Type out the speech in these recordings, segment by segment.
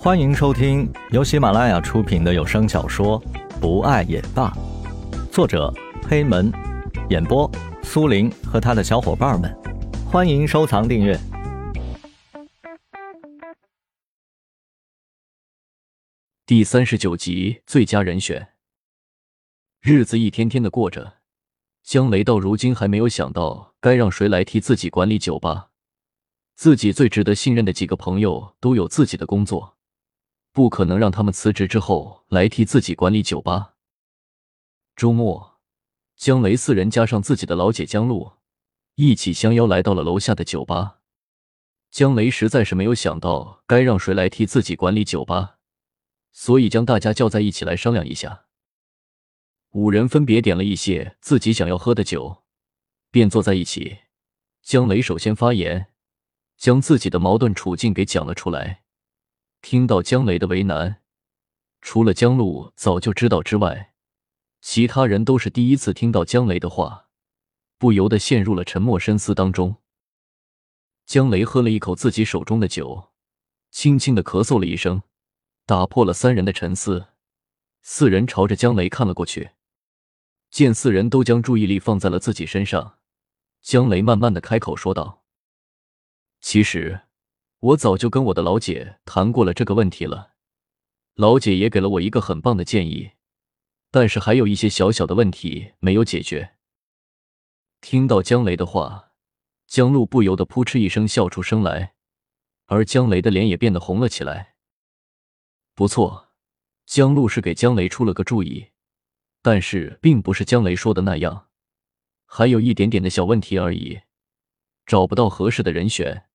欢迎收听由喜马拉雅出品的有声小说《不爱也罢》，作者黑门，演播苏林和他的小伙伴们。欢迎收藏订阅。第三十九集最佳人选。日子一天天的过着，江雷到如今还没有想到该让谁来替自己管理酒吧。自己最值得信任的几个朋友都有自己的工作，不可能让他们辞职之后来替自己管理酒吧。周末，江雷四人加上自己的老姐江露，一起相邀来到了楼下的酒吧。江雷实在是没有想到该让谁来替自己管理酒吧，所以将大家叫在一起来商量一下。五人分别点了一些自己想要喝的酒，便坐在一起。江雷首先发言。将自己的矛盾处境给讲了出来。听到江雷的为难，除了江路早就知道之外，其他人都是第一次听到江雷的话，不由得陷入了沉默深思当中。江雷喝了一口自己手中的酒，轻轻的咳嗽了一声，打破了三人的沉思。四人朝着江雷看了过去，见四人都将注意力放在了自己身上，江雷慢慢的开口说道。其实，我早就跟我的老姐谈过了这个问题了，老姐也给了我一个很棒的建议，但是还有一些小小的问题没有解决。听到江雷的话，江路不由得扑哧一声笑出声来，而江雷的脸也变得红了起来。不错，江路是给江雷出了个主意，但是并不是江雷说的那样，还有一点点的小问题而已，找不到合适的人选。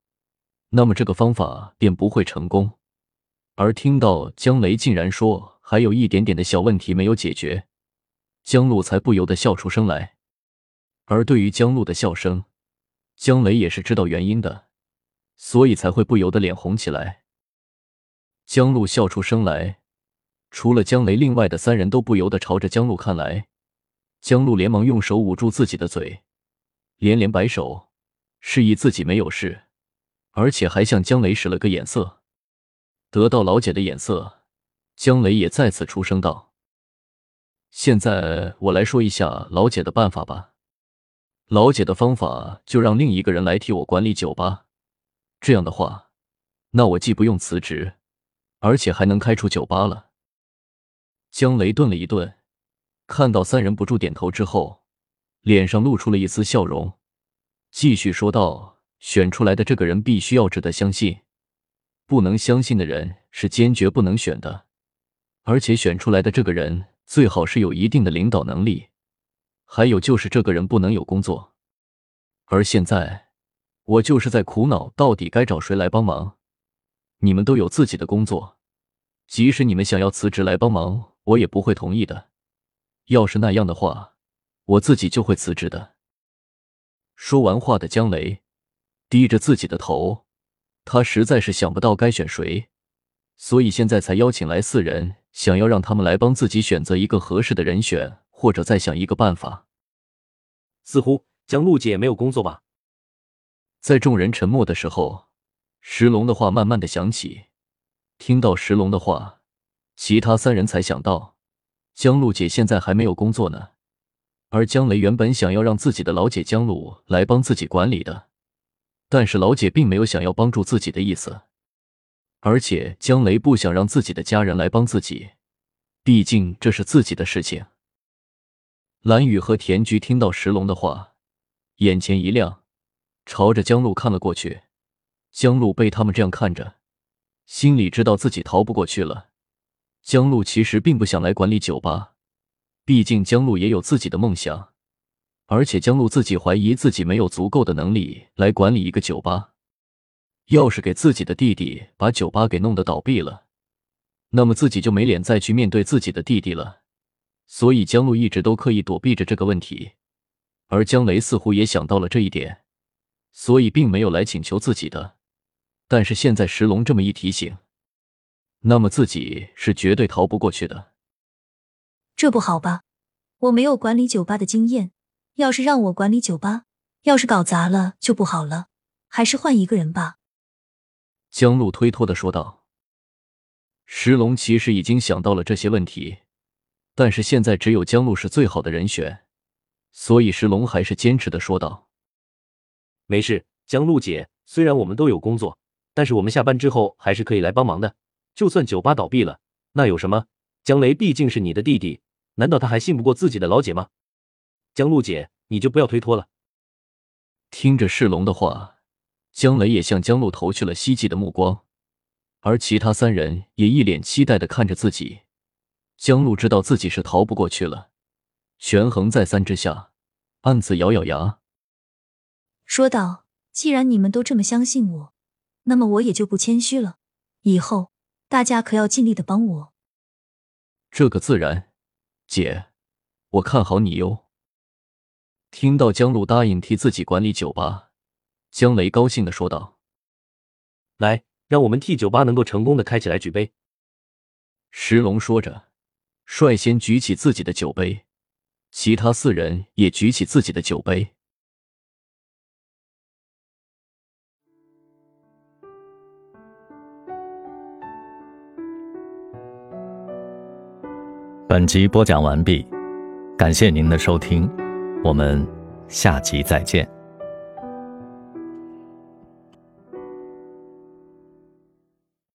那么这个方法便不会成功。而听到江雷竟然说还有一点点的小问题没有解决，江路才不由得笑出声来。而对于江路的笑声，江雷也是知道原因的，所以才会不由得脸红起来。江路笑出声来，除了江雷，另外的三人都不由得朝着江路看来。江路连忙用手捂住自己的嘴，连连摆手，示意自己没有事。而且还向江雷使了个眼色，得到老姐的眼色，江雷也再次出声道：“现在我来说一下老姐的办法吧。老姐的方法就让另一个人来替我管理酒吧，这样的话，那我既不用辞职，而且还能开出酒吧了。”江雷顿了一顿，看到三人不住点头之后，脸上露出了一丝笑容，继续说道。选出来的这个人必须要值得相信，不能相信的人是坚决不能选的。而且选出来的这个人最好是有一定的领导能力，还有就是这个人不能有工作。而现在，我就是在苦恼到底该找谁来帮忙。你们都有自己的工作，即使你们想要辞职来帮忙，我也不会同意的。要是那样的话，我自己就会辞职的。说完话的江雷。低着自己的头，他实在是想不到该选谁，所以现在才邀请来四人，想要让他们来帮自己选择一个合适的人选，或者再想一个办法。似乎江璐姐没有工作吧？在众人沉默的时候，石龙的话慢慢的响起。听到石龙的话，其他三人才想到，江璐姐现在还没有工作呢。而江雷原本想要让自己的老姐江璐来帮自己管理的。但是老姐并没有想要帮助自己的意思，而且江雷不想让自己的家人来帮自己，毕竟这是自己的事情。蓝雨和田菊听到石龙的话，眼前一亮，朝着江路看了过去。江路被他们这样看着，心里知道自己逃不过去了。江路其实并不想来管理酒吧，毕竟江路也有自己的梦想。而且江路自己怀疑自己没有足够的能力来管理一个酒吧，要是给自己的弟弟把酒吧给弄得倒闭了，那么自己就没脸再去面对自己的弟弟了。所以江路一直都刻意躲避着这个问题，而江雷似乎也想到了这一点，所以并没有来请求自己的。但是现在石龙这么一提醒，那么自己是绝对逃不过去的。这不好吧？我没有管理酒吧的经验。要是让我管理酒吧，要是搞砸了就不好了。还是换一个人吧。”江路推脱的说道。石龙其实已经想到了这些问题，但是现在只有江路是最好的人选，所以石龙还是坚持的说道：“没事，江路姐，虽然我们都有工作，但是我们下班之后还是可以来帮忙的。就算酒吧倒闭了，那有什么？江雷毕竟是你的弟弟，难道他还信不过自己的老姐吗？江路姐，你就不要推脱了。”听着世龙的话，江雷也向江路投去了希冀的目光。而其他三人也一脸期待的看着自己。江路知道自己是逃不过去了，权衡再三之下，暗自咬咬牙，说道：“既然你们都这么相信我，那么我也就不谦虚了。以后大家可要尽力的帮我。”这个自然，姐，我看好你哟。听到江路答应替自己管理酒吧，江雷高兴的说道：“来。”让我们替酒吧能够成功的开起来举杯。石龙说着，率先举起自己的酒杯，其他四人也举起自己的酒杯。本集播讲完毕，感谢您的收听，我们下集再见。